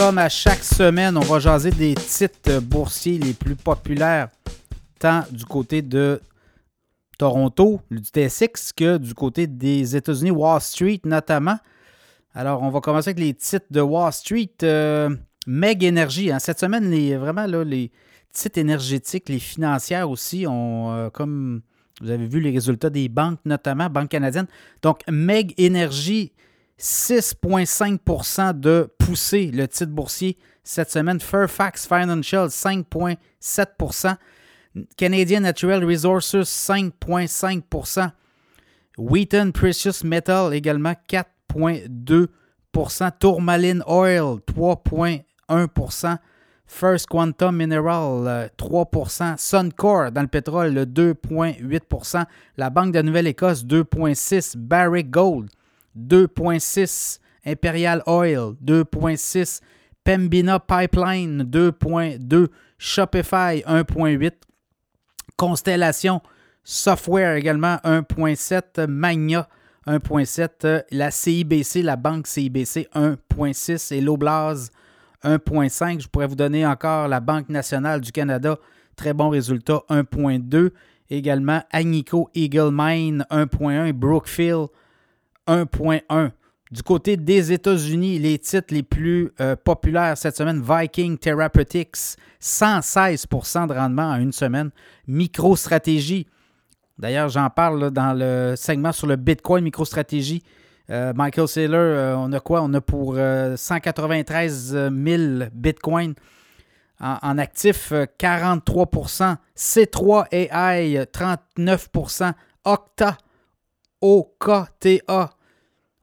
comme à chaque semaine, on va jaser des titres boursiers les plus populaires, tant du côté de Toronto, du TSX, que du côté des États-Unis, Wall Street notamment. Alors, on va commencer avec les titres de Wall Street. Euh, Meg Energy, hein. cette semaine, les, vraiment, les titres énergétiques, les financières aussi, ont, euh, comme vous avez vu les résultats des banques, notamment Banque canadienne. Donc, Meg Energy, 6,5% de poussée, le titre boursier cette semaine. Fairfax Financial, 5,7% Canadian Natural Resources, 5,5% Wheaton Precious Metal, également 4,2% Tourmaline Oil, 3,1% First Quantum Mineral, 3% Suncor dans le pétrole, 2,8% La Banque de Nouvelle-Écosse, 2,6% Barrick Gold, 2,6 Imperial Oil, 2,6 Pembina Pipeline, 2,2 Shopify, 1,8 Constellation Software également, 1,7 Magna, 1,7 la CIBC, la banque CIBC, 1,6 et l'Oblaz, 1,5. Je pourrais vous donner encore la Banque nationale du Canada, très bon résultat, 1,2. Également Agnico Eagle Mine, 1,1. Brookfield, 1,1. Du côté des États-Unis, les titres les plus euh, populaires cette semaine, Viking Therapeutics, 116% de rendement en une semaine. MicroStratégie, d'ailleurs j'en parle dans le segment sur le Bitcoin MicroStratégie. Euh, Michael Saylor, euh, on a quoi? On a pour 193 000 Bitcoin en, en actifs, 43% C3 AI, 39% Octa, OKTA,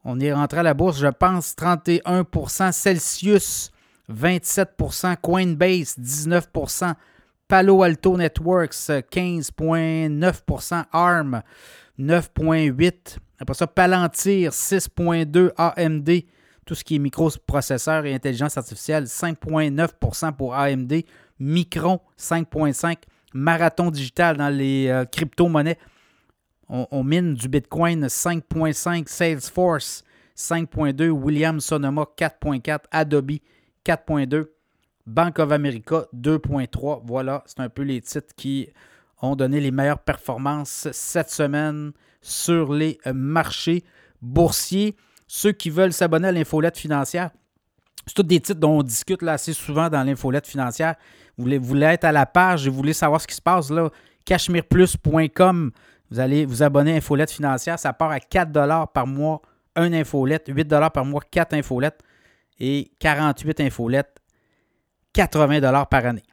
on est rentré à la bourse, je pense, 31% Celsius, 27% Coinbase, 19% Palo Alto Networks, 15,9% ARM, 9,8 Après ça, Palantir, 6,2 AMD, tout ce qui est microprocesseur et intelligence artificielle, 5,9% pour AMD, Micron, 5,5% Marathon Digital dans les euh, crypto-monnaies, on, mine du Bitcoin 5.5, Salesforce 5.2, Williams Sonoma 4.4, Adobe 4.2, Bank of America 2.3. Voilà, c'est un peu les titres qui ont donné les meilleures performances cette semaine sur les marchés boursiers. Ceux qui veulent s'abonner à l'infolette financière, c'est tous des titres dont on discute assez souvent dans l'infolette financière. Vous voulez, vous voulez être à la page et vous voulez savoir ce qui se passe là, cachemireplus.com vous allez vous abonner à Infolette financière. Ça part à 4 par mois, un infolette, 8 par mois, 4 infolettes et 48 infolettes, 80 par année.